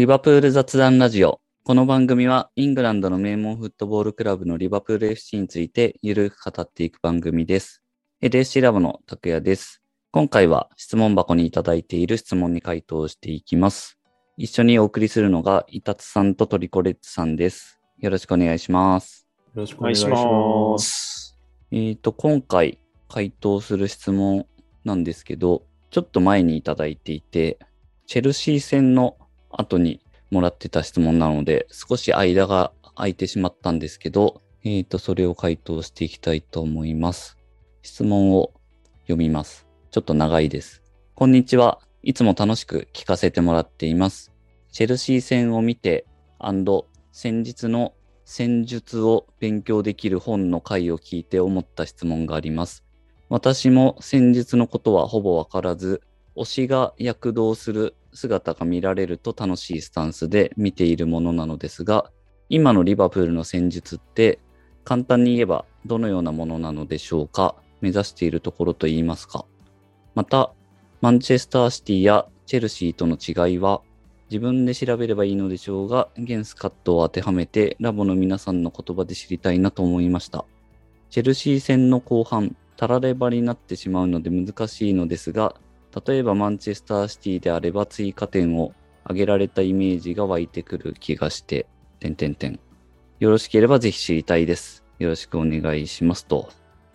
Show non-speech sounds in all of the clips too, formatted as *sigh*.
リバプール雑談ラジオ。この番組はイングランドの名門フットボールクラブのリバプール FC についてゆるく語っていく番組です。LSC ラボの拓也です。今回は質問箱にいただいている質問に回答していきます。一緒にお送りするのが、イタツさんとトリコレッツさんです。よろしくお願いします。よろしくお願いします。えっ、と、今回回答する質問なんですけど、ちょっと前にいただいていて、チェルシー戦の後にもらってた質問なので、少し間が空いてしまったんですけど、えっ、ー、と、それを回答していきたいと思います。質問を読みます。ちょっと長いです。こんにちは。いつも楽しく聞かせてもらっています。チェルシー戦を見て、先日の戦術を勉強できる本の回を聞いて思った質問があります。私も戦術のことはほぼわからず、推しが躍動する姿が見られると楽しいスタンスで見ているものなのですが、今のリバプールの戦術って簡単に言えばどのようなものなのでしょうか目指しているところと言いますかまた、マンチェスターシティやチェルシーとの違いは自分で調べればいいのでしょうが、ゲンスカットを当てはめてラボの皆さんの言葉で知りたいなと思いました。チェルシー戦の後半、たらればになってしまうので難しいのですが、例えばマンチェスターシティであれば追加点を挙げられたイメージが湧いてくる気がして、点点点。よろしければぜひ知りたいです。よろしくお願いします。と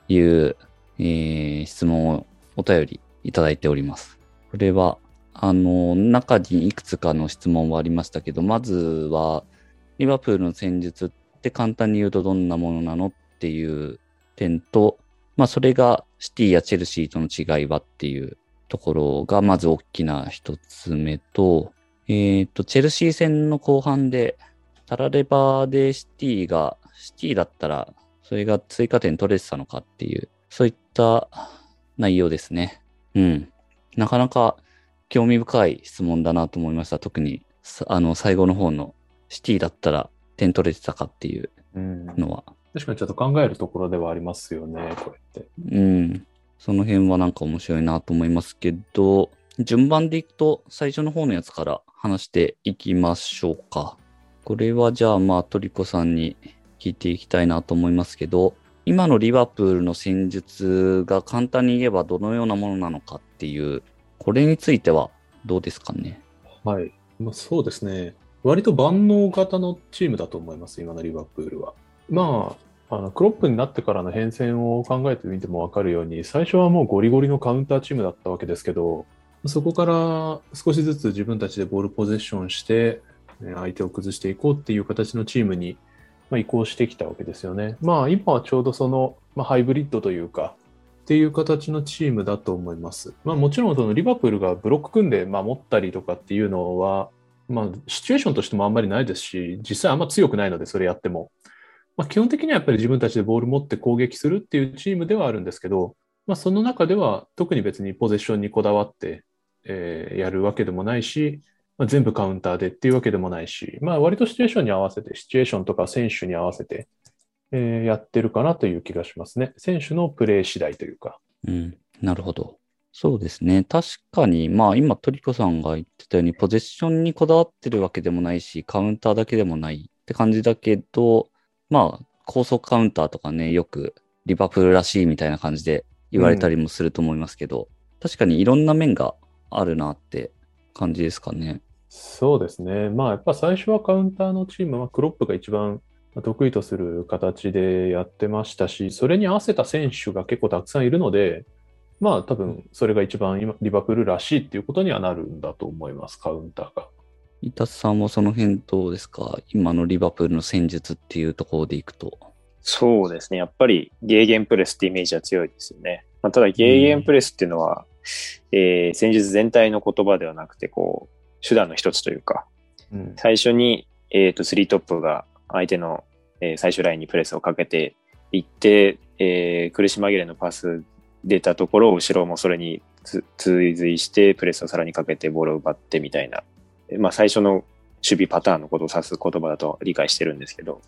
いう、えー、質問をお便りいただいております。これは、あの、中にいくつかの質問はありましたけど、まずは、リバプールの戦術って簡単に言うとどんなものなのっていう点と、まあそれがシティやチェルシーとの違いはっていうところがまず大きな一つ目と、えっ、ー、と、チェルシー戦の後半で、タラレバでシティが、シティだったら、それが追加点取れてたのかっていう、そういった内容ですね。うん。なかなか興味深い質問だなと思いました。特に、あの、最後の方のシティだったら点取れてたかっていうのは。うん、確かにちょっと考えるところではありますよね、これって。うん。その辺はなんか面白いなと思いますけど、順番でいくと最初の方のやつから話していきましょうか。これはじゃあまあトリコさんに聞いていきたいなと思いますけど、今のリバプールの戦術が簡単に言えばどのようなものなのかっていう、これについてはどうですかね？はい。まあ、そうですね。割と万能型のチームだと思います、今のリバプールは。まあ、あのクロップになってからの変遷を考えてみても分かるように、最初はもうゴリゴリのカウンターチームだったわけですけど、そこから少しずつ自分たちでボールポゼッションして、相手を崩していこうっていう形のチームに移行してきたわけですよね。まあ今はちょうどその、まあ、ハイブリッドというか、っていう形のチームだと思います。まあもちろんそのリバプールがブロック組んで守ったりとかっていうのは、まあシチュエーションとしてもあんまりないですし、実際あんま強くないのでそれやっても。まあ、基本的にはやっぱり自分たちでボール持って攻撃するっていうチームではあるんですけど、まあ、その中では特に別にポゼッションにこだわって、えー、やるわけでもないし、まあ、全部カウンターでっていうわけでもないし、まあ、割とシチュエーションに合わせて、シチュエーションとか選手に合わせて、えー、やってるかなという気がしますね。選手のプレー次第というか。うん、なるほど。そうですね。確かに、まあ今、トリコさんが言ってたように、ポゼッションにこだわってるわけでもないし、カウンターだけでもないって感じだけど、まあ、高速カウンターとかね、よくリバプールらしいみたいな感じで言われたりもすると思いますけど、うん、確かにいろんな面があるなって感じですかね。そうですね。まあ、やっぱ最初はカウンターのチームはクロップが一番得意とする形でやってましたし、それに合わせた選手が結構たくさんいるので、まあ多分それが一番今リバプールらしいっていうことにはなるんだと思います、カウンターが。伊達さんもその辺どうですか？今のリバプールの戦術っていうところでいくと。そうですね。やっぱりゲーゲンプレスってイメージは強いですよね。まあ、ただゲーゲンプレスっていうのは、うん、えー、戦術全体の言葉ではなくて、こう、手段の一つというか、うん、最初に、えっ、ー、と、スリートップが相手の、えー、最終ラインにプレスをかけていって、えー、苦し紛れのパス出たところを後ろもそれに追随してプレスをさらにかけてボールを奪ってみたいなまあ、最初の守備パターンのことを指す言葉だと理解してるんですけど、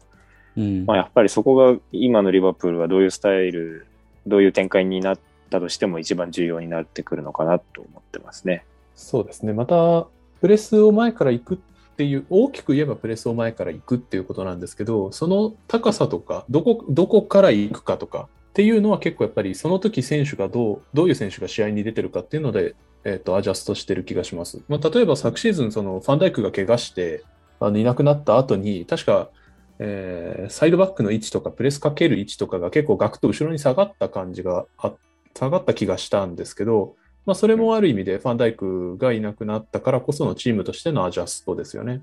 うん、まあ、やっぱりそこが今のリバプールはどういうスタイル、どういう展開になったとしても一番重要になってくるのかなと思ってますね。そうですね。また、プレスを前から行くっっていう、大きく言えばプレスを前から行くっていうことなんですけど、その高さとか、どこ、どこから行くかとかっていうのは結構やっぱりその時選手がどう、どういう選手が試合に出てるかっていうので、えっ、と、アジャストしてる気がします。まあ、例えば昨シーズン、そのファンダイクが怪我して、あのいなくなった後に、確か、えー、サイドバックの位置とかプレスかける位置とかが結構ガクッと後ろに下がった感じが、下がった気がしたんですけど、まあ、それもある意味でファンダイクがいなくなったからこそのチームとしてのアジャストですよね。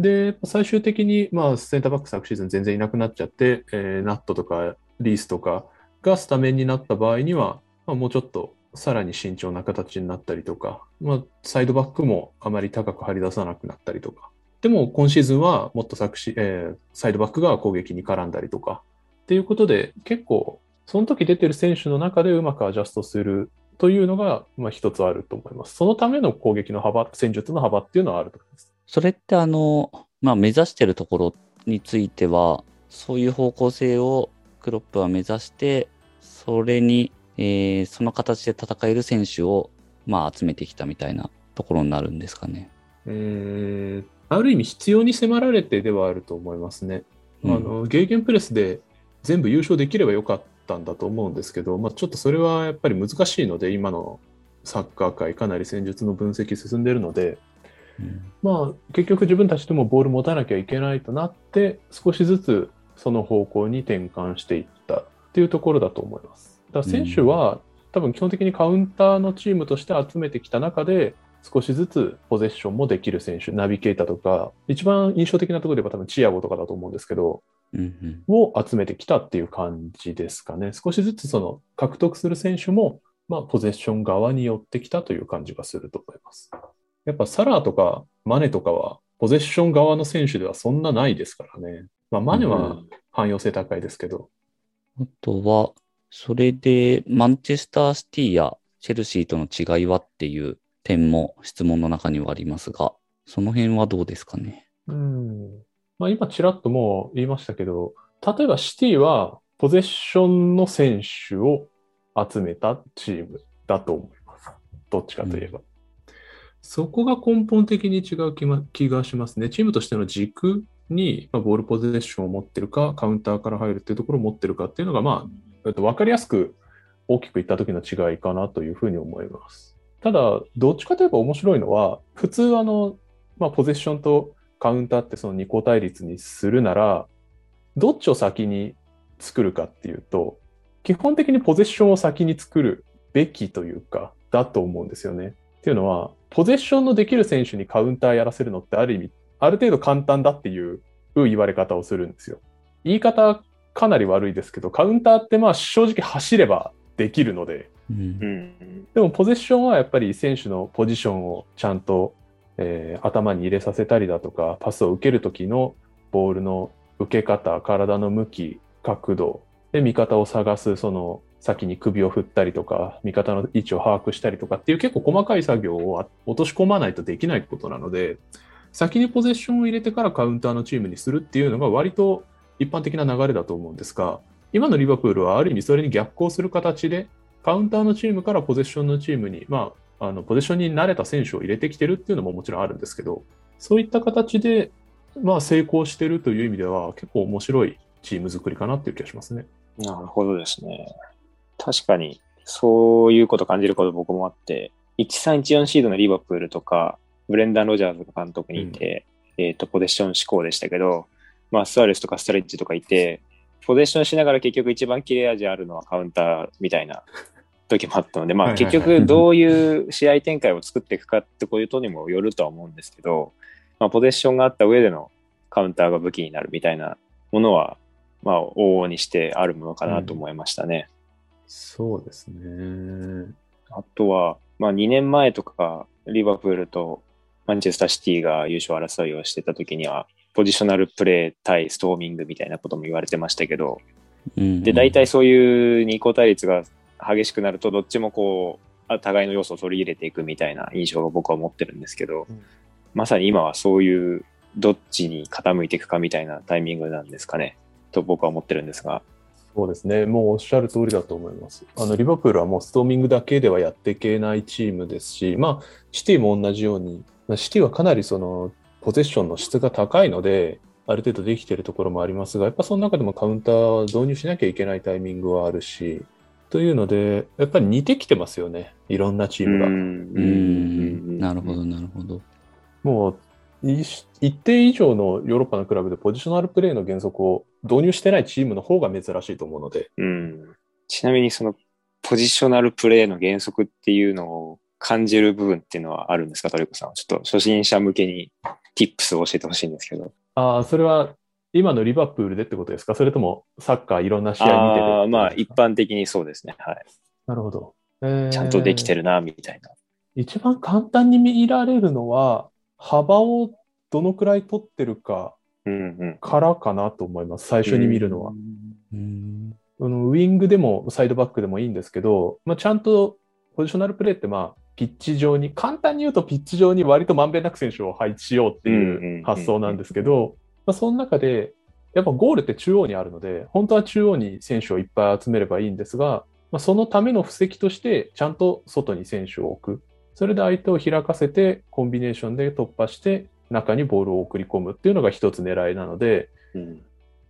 で、最終的に、まあ、センターバック昨シーズン全然いなくなっちゃって、えー、ナットとかリースとかがスタメンになった場合には、まあ、もうちょっとさらに慎重な形になったりとか、まあ、サイドバックもあまり高く張り出さなくなったりとか、でも今シーズンはもっと昨シ、えー、サイドバックが攻撃に絡んだりとか、っていうことで結構その時出てる選手の中でうまくアジャストするというのが、まあ、一つあると思います。そのための攻撃の幅、戦術の幅っていうのはあると思います。それってあの、まあ、目指してるところについては、そういう方向性をクロップは目指して、それに、えー、その形で戦える選手を、まあ、集めてきたみたいなところになるんですかね。えー、ある意味必要に迫られてではあると思いますね。うん、あのゲーゲンプレスで全部優勝できればよかったんだと思うんですけど、まあ、ちょっとそれはやっぱり難しいので、今のサッカー界、かなり戦術の分析進んでるので、うん、まあ、結局自分たちでもボール持たなきゃいけないとなって、少しずつその方向に転換していったっていうところだと思います。だ選手は、多分基本的にカウンターのチームとして集めてきた中で、少しずつポゼッションもできる選手、ナビゲーターとか、一番印象的なところで言えば多分チアゴとかだと思うんですけど、うんうん、を集めてきたっていう感じですかね。少しずつその獲得する選手も、まあ、ポゼッション側に寄ってきたという感じがすると思います。やっぱサラーとかマネとかは、ポゼッション側の選手ではそんなないですからね。まあ、マネは汎用性高いですけど。うん、あとは、それでマンチェスターシティやチェルシーとの違いはっていう点も質問の中にはありますが、その辺はどうですかね？うん。まあ今ちらっともう言いましたけど、例えばシティはポゼッションの選手を集めたチームだと思います。どっちかといえば。うん、そこが根本的に違う気,、ま、気がしますね。チームとしての軸に、まあ、ボールポゼッションを持ってるか、カウンターから入るっていうところを持ってるかっていうのが、まあ、えっと、分かりやすく大きく言った時の違いかなというふうに思います。ただ、どっちかといえば面白いのは、普通あの、まあ、ポゼッションとカウンターってその二項対立にするなら、どっちを先に作るかっていうと、基本的にポゼッションを先に作るべきというか、だと思うんですよね。っていうのは、ポゼッションのできる選手にカウンターやらせるのってある意味、ある程度簡単だっていう言われ方をするんですよ。言い方かなり悪いですけど、カウンターってまあ正直走ればできるので、うん、でもポゼッションはやっぱり選手のポジションをちゃんと、えー、頭に入れさせたりだとかパスを受ける時のボールの受け方体の向き角度で味方を探すその先に首を振ったりとか味方の位置を把握したりとかっていう結構細かい作業を落とし込まないとできないことなので先にポゼッションを入れてからカウンターのチームにするっていうのが割と一般的な流れだと思うんですが今のリバプールはある意味それに逆行する形でカウンターのチームからポゼッションのチームに、まあ、あのポゼッションに慣れた選手を入れてきてるっていうのももちろんあるんですけど、そういった形で、まあ、成功してるという意味では、結構面白いチーム作りかなっていう気がしますね。なるほどですね。確かに、そういうこと感じること僕もあって、1314シードのリバプールとか、ブレンダン・ロジャーズが監督にいて、うん、えっ、ー、と、ポゼッション志向でしたけど、まあ、スアレスとかストレッチとかいて、ポゼッションしながら結局一番切れ味あるのはカウンターみたいな時もあったので、まあ結局どういう試合展開を作っていくかってこういうとにもよるとは思うんですけど、まあポゼッションがあった上でのカウンターが武器になるみたいなものは、まあ往々にしてあるものかなと思いましたね。うん、そうですね。あとは、まあ2年前とかリバプールとマンチェスターシティが優勝争いをしてた時には、ポジショナルプレー対ストーミングみたいなことも言われてましたけど、うんうん、で、大体そういう二項対立が激しくなると、どっちもこう、互いの要素を取り入れていくみたいな印象を僕は持ってるんですけど、うん、まさに今はそういうどっちに傾いていくかみたいなタイミングなんですかね、と僕は思ってるんですが。そうですね、もうおっしゃる通りだと思います。あのリバプールはもうストーミングだけではやっていけないチームですし、まあ、シティも同じように、シティはかなりそのポゼッションの質が高いので、ある程度できてるところもありますが、やっぱその中でもカウンターを導入しなきゃいけないタイミングはあるし、というので、やっぱり似てきてますよね、いろんなチームが。うんなるほど、なるほど。もう一定以上のヨーロッパのクラブでポジショナルプレーの原則を導入してないチームの方が珍しいと思うので。うん、ちなみにそのポジショナルプレーの原則っていうのを感じる部分っていうのはあるんですか、トリコさん。ちょっと初心者向けに tips を教えてほしいんですけど。ああ、それは今のリバプールでってことですか？それともサッカーいろんな試合見てるあまあ一般的にそうですね。はい。なるほど。えー、ちゃんとできてるな、みたいな。一番簡単に見られるのは、幅をどのくらい取ってるかからかなと思います。最初に見るのは。うんあのウィングでもサイドバックでもいいんですけど、まあ、ちゃんとポジショナルプレーってまあピッチ上に、簡単に言うとピッチ上に割とまんべんなく選手を配置しようっていう発想なんですけど、まあ、その中で、やっぱゴールって中央にあるので、本当は中央に選手をいっぱい集めればいいんですが、まあ、そのための布石として、ちゃんと外に選手を置く。それで相手を開かせて、コンビネーションで突破して、中にボールを送り込むっていうのが一つ狙いなので、うん、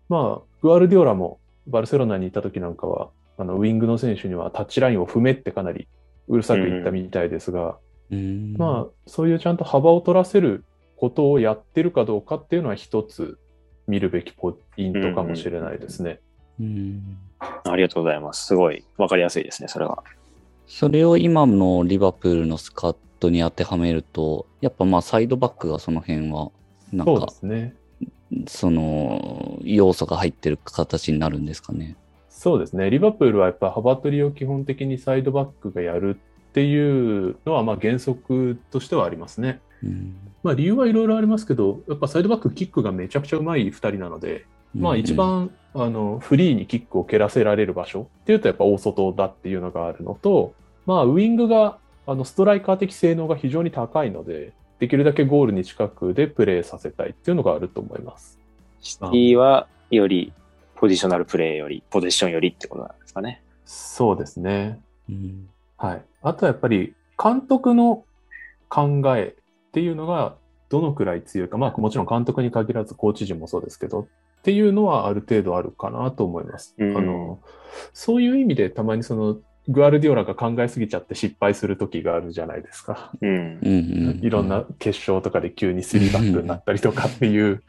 まあ、グアルディオラもバルセロナにいた時なんかは、あのウィングの選手にはタッチラインを踏めってかなりうるさく言ったみたいですが、うん、まあ、そういうちゃんと幅を取らせることをやってるかどうかっていうのは一つ見るべきポイントかもしれないですね。うん、ありがとうございます。すごい分かりやすいですね、それは。それを今のリバプールのスカットに当てはめると、やっぱまあサイドバックがその辺は、なんか、そね。その要素が入ってる形になるんですかね。そうですね。リバプールはやっぱ幅取りを基本的にサイドバックがやるっていうのはまあ原則としてはありますね。うん、まあ理由はいろいろありますけど、やっぱサイドバックキックがめちゃくちゃうまい2人なので、まあ一番、あのフリーにキックを蹴らせられる場所っていうとやっぱ大外だっていうのがあるのと、まあウィングがあのストライカー的性能が非常に高いので、できるだけゴールに近くでプレーさせたいっていうのがあると思います。シティはよりポジショナルプレーより、ポゼッションよりってことなんですかね。そうですね。うん、はい。あとはやっぱり監督の考えっていうのがどのくらい強いか、まあもちろん監督に限らずコーチ陣もそうですけど、っていうのはある程度あるかなと思います。うん、あのそういう意味でたまにそのグアルディオラが考えすぎちゃって失敗する時があるじゃないですか。うん、いろんな決勝とかで急に3バックになったりとかっていう、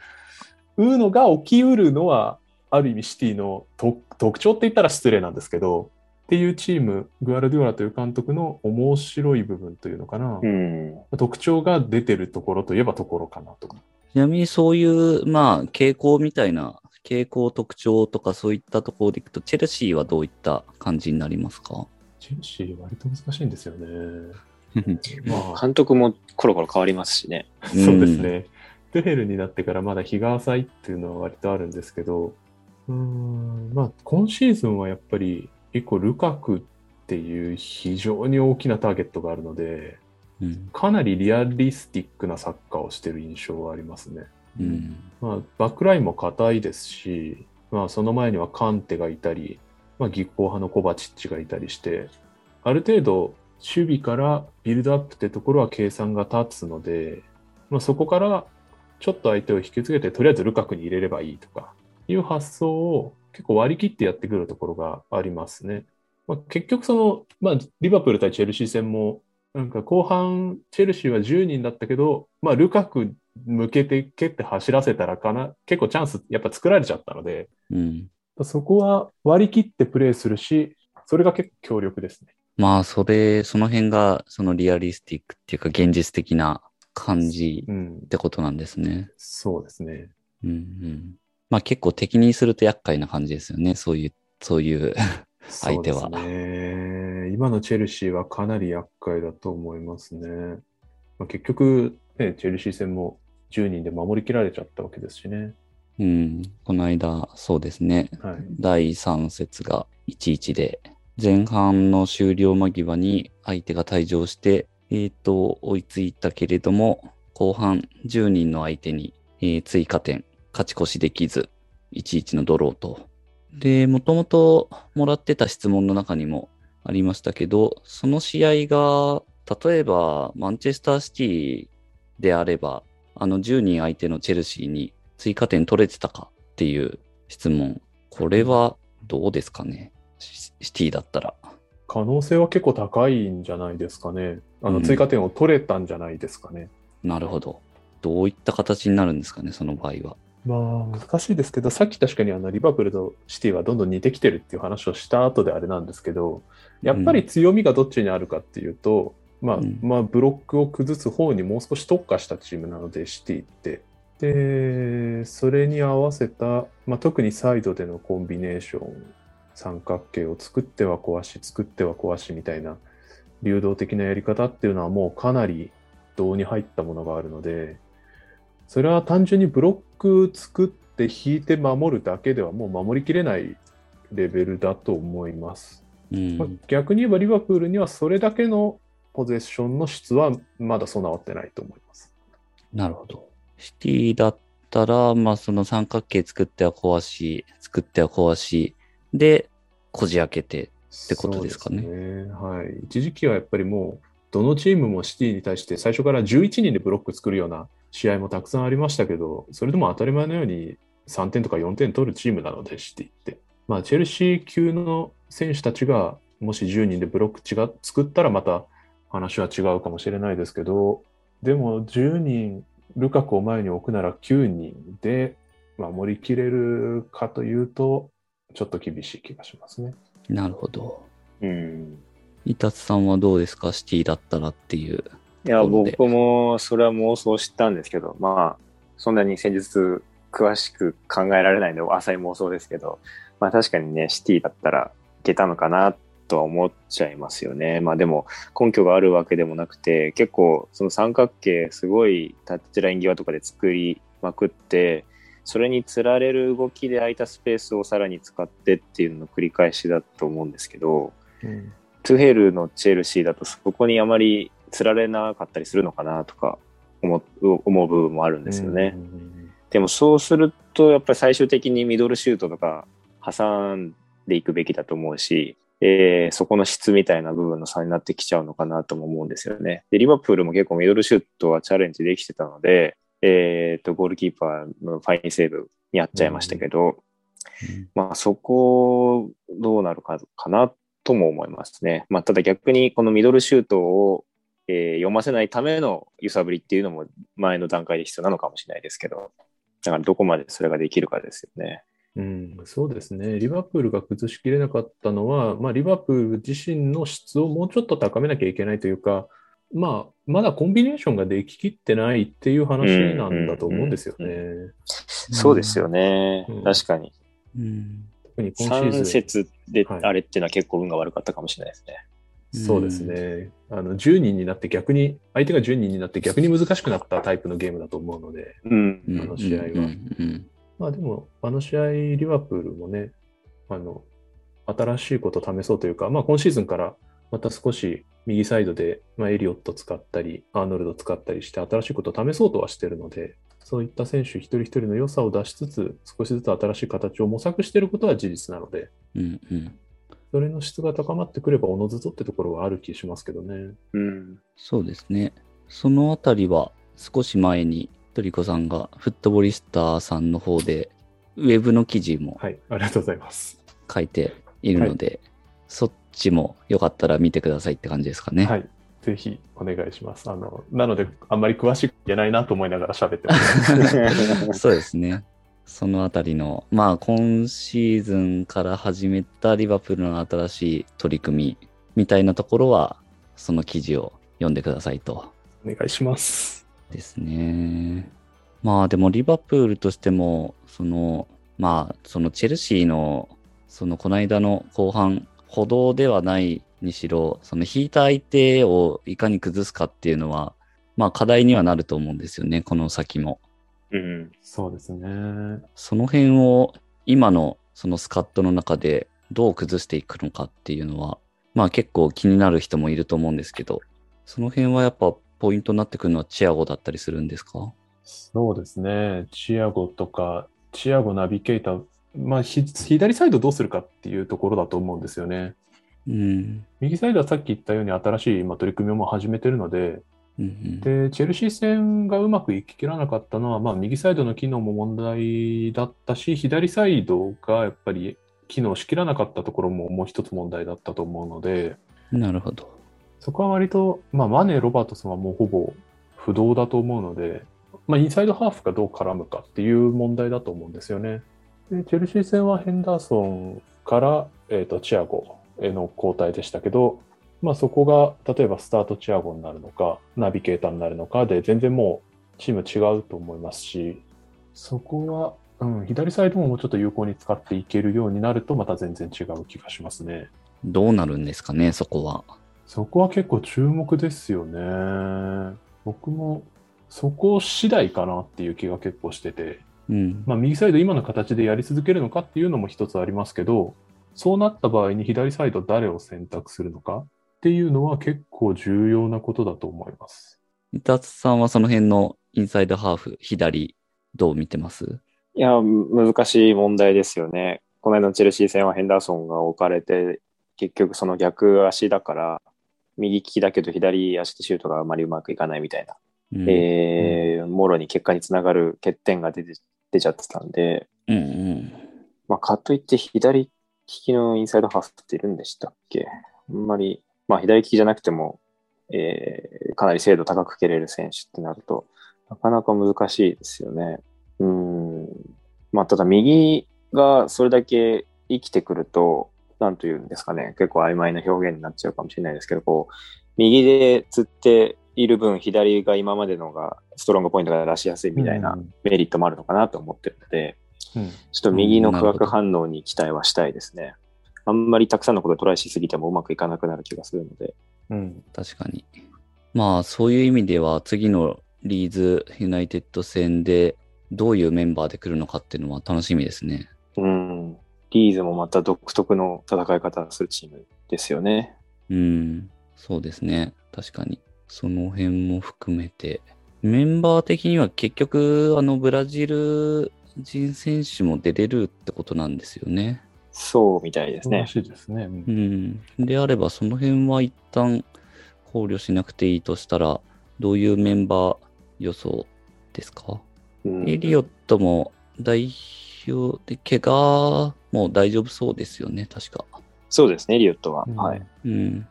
うのが起きうるのは、ある意味シティの特徴って言ったら失礼なんですけど、っていうチーム、グアルディオラという監督の面白い部分というのかな、うん、特徴が出てるところといえばところかなと。ちなみにそういう、まあ、傾向みたいな、傾向特徴とかそういったところでいくと、チェルシーはどういった感じになりますか？チェルシー割と難しいんですよね。まあ、監督もコロコロ変わりますしね。そうですね。トゥヘルになってからまだ日が浅いっていうのは割とあるんですけど、うん、まあ、今シーズンはやっぱり結構ルカクっていう非常に大きなターゲットがあるので、うん、かなりリアリスティックなサッカーをしてる印象はありますね。うん、まあ、バックラインも硬いですし、まあ、その前にはカンテがいたり、まあ、技巧派のコバチッチがいたりして、ある程度守備からビルドアップってところは計算が立つので、まあ、そこからちょっと相手を引き継げて、とりあえずルカクに入れればいいとかいう発想を結構割り切ってやってくるところがありますね。まあ、結局その、まあ、リバプール対チェルシー戦も、なんか後半、チェルシーは10人だったけど、まあ、ルカク向けて蹴って走らせたらかな、結構チャンスやっぱ作られちゃったので、うん、そこは割り切ってプレーするし、それが結構強力ですね。まあ、それ、その辺が、そのリアリスティックっていうか現実的な感じってことなんですね。うん、そうですね。うんうん。まあ結構敵にすると厄介な感じですよね。そういう、そういう相手は。ね。今のチェルシーはかなり厄介だと思いますね。まあ、結局、ね、チェルシー戦も10人で守りきられちゃったわけですしね。うん、この間、そうですね。はい、第3節が1-1で、前半の終了間際に相手が退場して、えっ、ー、と、追いついたけれども、後半10人の相手に、えー、追加点、勝ち越しできず、1-1のドローと。で、もともともらってた質問の中にもありましたけど、その試合が、例えばマンチェスターシティであれば、あの10人相手のチェルシーに追加点取れてたかっていう質問。これはどうですかね？シティだったら。可能性は結構高いんじゃないですかね。あの追加点を取れたんじゃないですかね。うん、なるほど。どういった形になるんですかね、その場合は。まあ、難しいですけど、さっき確かにあのリバプールとシティはどんどん似てきてるっていう話をした後であれなんですけど、やっぱり強みがどっちにあるかっていうと、うん、まあ、まあ、ブロックを崩す方にもう少し特化したチームなので、シティって。で、それに合わせた、まあ、特にサイドでのコンビネーション、三角形を作っては壊し、作っては壊しみたいな流動的なやり方っていうのはもうかなり胴に入ったものがあるので、それは単純にブロック作って引いて守るだけではもう守りきれないレベルだと思います。うん、まあ、逆に言えばリバプールにはそれだけのポゼッションの質はまだ備わってないと思います。なるほど。シティだったら、まあその三角形作っては壊し、作っては壊し、で、こじ開けてってことですかね。ねはい。一時期はやっぱりもう、どのチームもシティに対して最初から11人でブロック作るような試合もたくさんありましたけど、それでも当たり前のように3点とか4点取るチームなので、シティって。まあ、チェルシー級の選手たちがもし10人でブロック違作ったらまた話は違うかもしれないですけど、でも10人、ルカクを前に置くなら9人で守りきれるかというと、ちょっと厳しい気がしますね。なるほど。うん。伊達さんはどうですか？シティだったらっていう。いや、僕もそれは妄想したんですけど、まあ、そんなに戦術詳しく考えられないので、浅い妄想ですけど、まあ確かにね、シティだったらいけたのかなとは思っちゃいますよね。まあでも根拠があるわけでもなくて、結構その三角形すごいタッチライン際とかで作りまくって、それにつられる動きで空いたスペースをさらに使ってっていうのの繰り返しだと思うんですけど、うん、トゥヘルのチェルシーだとそこにあまりつられなかったりするのかなとか思思う部分もあるんですよね。でもそうするとやっぱり最終的にミドルシュートとか挟んでいくべきだと思うし、えー、そこの質みたいな部分の差になってきちゃうのかなとも思うんですよね。で、リバプールも結構ミドルシュートはチャレンジできてたので、えっ、ー、と、ゴールキーパーのファインセーブにやっちゃいましたけど、うん、まあそこどうなるかかなとも思いますね。まあただ逆にこのミドルシュートをえー、読ませないための揺さぶりっていうのも前の段階で必要なのかもしれないですけど、だからどこまでそれができるかですよね。うん、そうですね。リバプールが崩しきれなかったのは、まあ、リバプール自身の質をもうちょっと高めなきゃいけないというか、まあ、まだコンビネーションができきってないっていう話なんだと思うんですよね。そうですよね。うん、確かに。うん、特に今シーズン。3節であれっていうのは結構運が悪かったかもしれないですね。はいそうですね。あの、10人になって逆に、相手が10人になって逆に難しくなったタイプのゲームだと思うので、うん、あの試合は。まあでも、あの試合、リバプールもね、あの、新しいこと試そうというか、まあ今シーズンからまた少し右サイドで、まあ、エリオット使ったり、アーノルド使ったりして、新しいことを試そうとはしてるので、そういった選手一人一人の良さを出しつつ、少しずつ新しい形を模索していることは事実なので、うんうん、それの質が高まってくれば、おのずとってところはある気しますけどね。うん。そうですね。そのあたりは、少し前に、トリコさんがフットボリスターさんの方で、ウェブの記事も、はい、ありがとうございます。書いているので、はい、そっちもよかったら見てくださいって感じですかね。はい。ぜひお願いします。あの、なので、あんまり詳しく言えないなと思いながら喋ってます。*laughs* そうですね。そのあたりの、まあ今シーズンから始めたリバプールの新しい取り組みみたいなところは、その記事を読んでくださいと。お願いします。ですね。まあでもリバプールとしても、その、まあそのチェルシーの、そのこの間の後半、歩道ではないにしろ、その引いた相手をいかに崩すかっていうのは、まあ課題にはなると思うんですよね、この先も。うん、そうですね。その辺を今のそのスカットの中でどう崩していくのかっていうのは、まあ結構気になる人もいると思うんですけど、その辺はやっぱポイントになってくるのはチアゴだったりするんですか？そうですね。チアゴとか、チアゴナビゲーター、まあ左サイドどうするかっていうところだと思うんですよね。うん、右サイドはさっき言ったように新しい今取り組みも始めてるので、うんうんで、チェルシー戦がうまくいききらなかったのは、まあ、右サイドの機能も問題だったし、左サイドがやっぱり機能しきらなかったところももう一つ問題だったと思うので、なるほど。そこは割と、まあ、マネー、ロバートソンはもうほぼ不動だと思うので、まあ、インサイドハーフがどう絡むかっていう問題だと思うんですよね。でチェルシー戦はヘンダーソンから、えー、とチアゴへの交代でしたけど、まあ、そこが例えばスタートチアゴになるのか、ナビゲーターになるのかで、全然もうチーム違うと思いますし、そこは、うん、左サイドももうちょっと有効に使っていけるようになると、また全然違う気がしますね。どうなるんですかね、そこは。そこは結構注目ですよね。僕もそこ次第かなっていう気が結構してて、うん。まあ、右サイド今の形でやり続けるのかっていうのも一つありますけど、そうなった場合に左サイド誰を選択するのかっていうのは結構重要なことだと思います。伊達さんはその辺のインサイドハーフ、左、どう見てます？いや、難しい問題ですよね。この間のチェルシー戦はヘンダーソンが置かれて、結局その逆足だから、右利きだけど左足でシュートがあまりうまくいかないみたいな、うんえーもろに結果につながる欠点が出て出ちゃってたんで、うんうん。まあ、かといって左利きのインサイドハーフっているんでしたっけ？あんまり、まあ、左利きじゃなくても、えーかなり精度高く蹴れる選手ってなると、なかなか難しいですよね。うん。まあ、ただ右がそれだけ生きてくると、なんというんですかね、結構曖昧な表現になっちゃうかもしれないですけど、こう、右で釣っている分、左が今までのがストロングポイントが出しやすいみたいなうんメリットもあるのかなと思ってるので、うんちょっと右の化学反応に期待はしたいですね。あんまりたくさんのことトライしすぎてもうまくいかなくなる気がするので。うん確かに。まあ、そういう意味では、次のリーズユナイテッド戦で、どういうメンバーで来るのかっていうのは楽しみですね。うん。リーズもまた独特の戦い方をするチームですよね。うん、そうですね。確かに。その辺も含めて。メンバー的には結局、あの、ブラジル人選手も出れるってことなんですよね。そうみたいですね。そうらしいですね。うんうん。であれば、その辺は一旦考慮しなくていいとしたら、どういうメンバー予想ですか、うんエリオットも代表で、怪我も大丈夫そうですよね、確か。そうですね、エリオットは。うんはい。うん。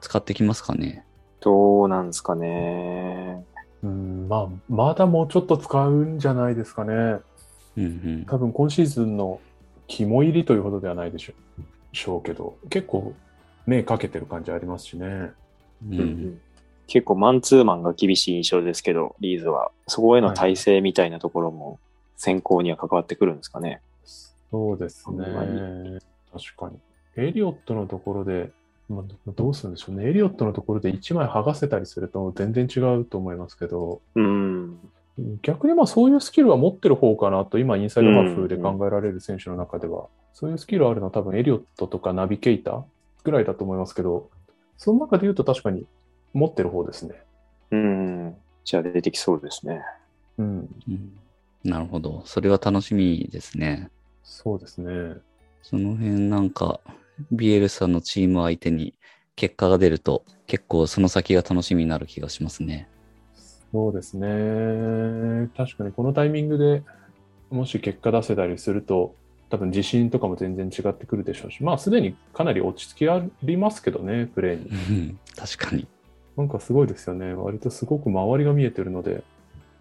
使ってきますかね？どうなんですかね。うんまあ、まだもうちょっと使うんじゃないですかね。うんうん。多分今シーズンの肝入りというほどではないでしょうけど、結構目かけてる感じありますしね。ううんん結構マンツーマンが厳しい印象ですけど、リーズは。そこへの体制みたいなところも選考には関わってくるんですかね。そうですね。確かに。エリオットのところで、まあ、どうするんでしょうね。エリオットのところで1枚剥がせたりすると全然違うと思いますけど、うん。逆にまあそういうスキルは持ってる方かなと、今インサイドハーフで考えられる選手の中では、そういうスキルあるのは多分エリオットとかナビゲーターぐらいだと思いますけど、その中で言うと確かに持ってる方ですね。うん。じゃあ出てきそうですね。うん、うんなるほど。それは楽しみですね。そうですね。その辺なんか、ビエルさんのチーム相手に結果が出ると、結構その先が楽しみになる気がしますね。そうですね。確かにこのタイミングでもし結果出せたりすると、多分自信とかも全然違ってくるでしょうし、まあすでにかなり落ち着きありますけどね、プレーに。うん確かに。なんかすごいですよね。割とすごく周りが見えてるので、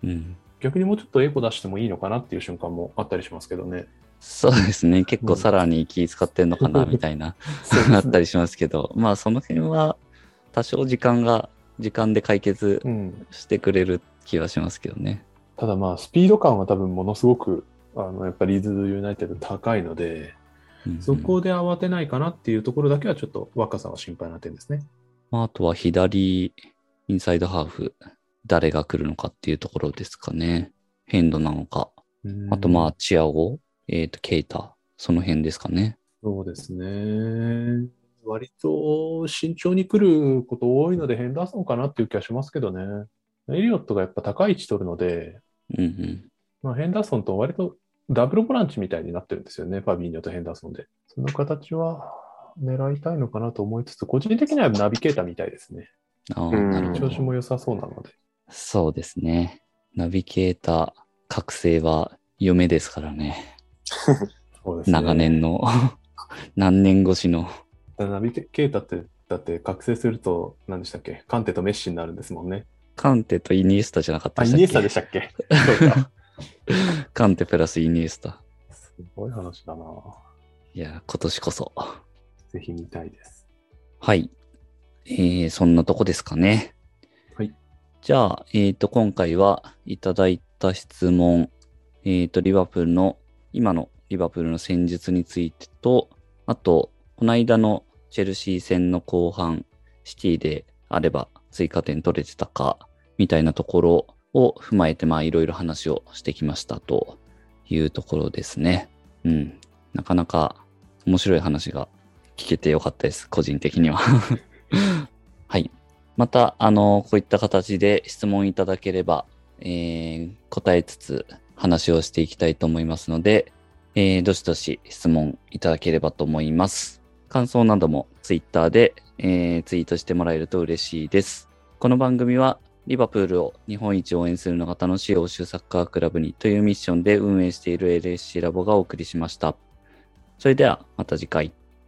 うん。逆にもうちょっとエコ出してもいいのかなっていう瞬間もあったりしますけどね。そうですね。結構さらに気使ってんのかな、みたいな、*laughs* *laughs* あったりしますけど、まあその辺は多少時間が、時間で解決うん。してくれる気はしますけどね。ただまあ、スピード感は多分ものすごく、あの、やっぱりリーズユナイテッド高いので、うんそこで慌てないかなっていうところだけはちょっと若さは心配な点ですね。まあ、あとは左、インサイドハーフ、誰が来るのかっていうところですかね。ヘンドなのか。あとまあ、チアゴ、えっ、と、ケイタ、その辺ですかね。そうですね。割と慎重に来ること多いのでヘンダーソンかなっていう気がしますけどね。エリオットがやっぱ高い位置取るので、うんうん。まあ、ヘンダーソンと割とダブルボランチみたいになってるんですよね。ファビーニョとヘンダーソンで。その形は狙いたいのかなと思いつつ、個人的にはナビゲーターみたいですね。あなるほど。調子も良さそうなので。そうですね。ナビゲーター、覚醒は夢ですからね。*laughs* そうですね。長年の、*laughs* 何年越しの。ナビゲーターって、だって覚醒すると、何でしたっけ？カンテとメッシになるんですもんね。カンテとイニエスタじゃなかったあ、でしたっけ？イニエスタでしたっけ？*laughs* カンテプラスイニエスタ。すごい話だな。いや、今年こそ。ぜひ見たいです。はい。えー、そんなとこですかね。はい。じゃあ、えっ、と、今回はいただいた質問、えっ、と、リバプールの、今のリバプールの戦術についてと、あと、この間のチェルシー戦の後半、シティであれば追加点取れてたか、みたいなところを踏まえて、まあ、いろいろ話をしてきましたというところですね。うん。なかなか面白い話が聞けてよかったです、個人的には。*laughs* はい。また、あの、こういった形で質問いただければ、えー答えつつ話をしていきたいと思いますので、えーどしどし質問いただければと思います。感想などもツイッターで、えーツイートしてもらえると嬉しいです。この番組は、リバプールを日本一応援するのが楽しい欧州サッカークラブにというミッションで運営している LSC ラボがお送りしました。それではまた次回。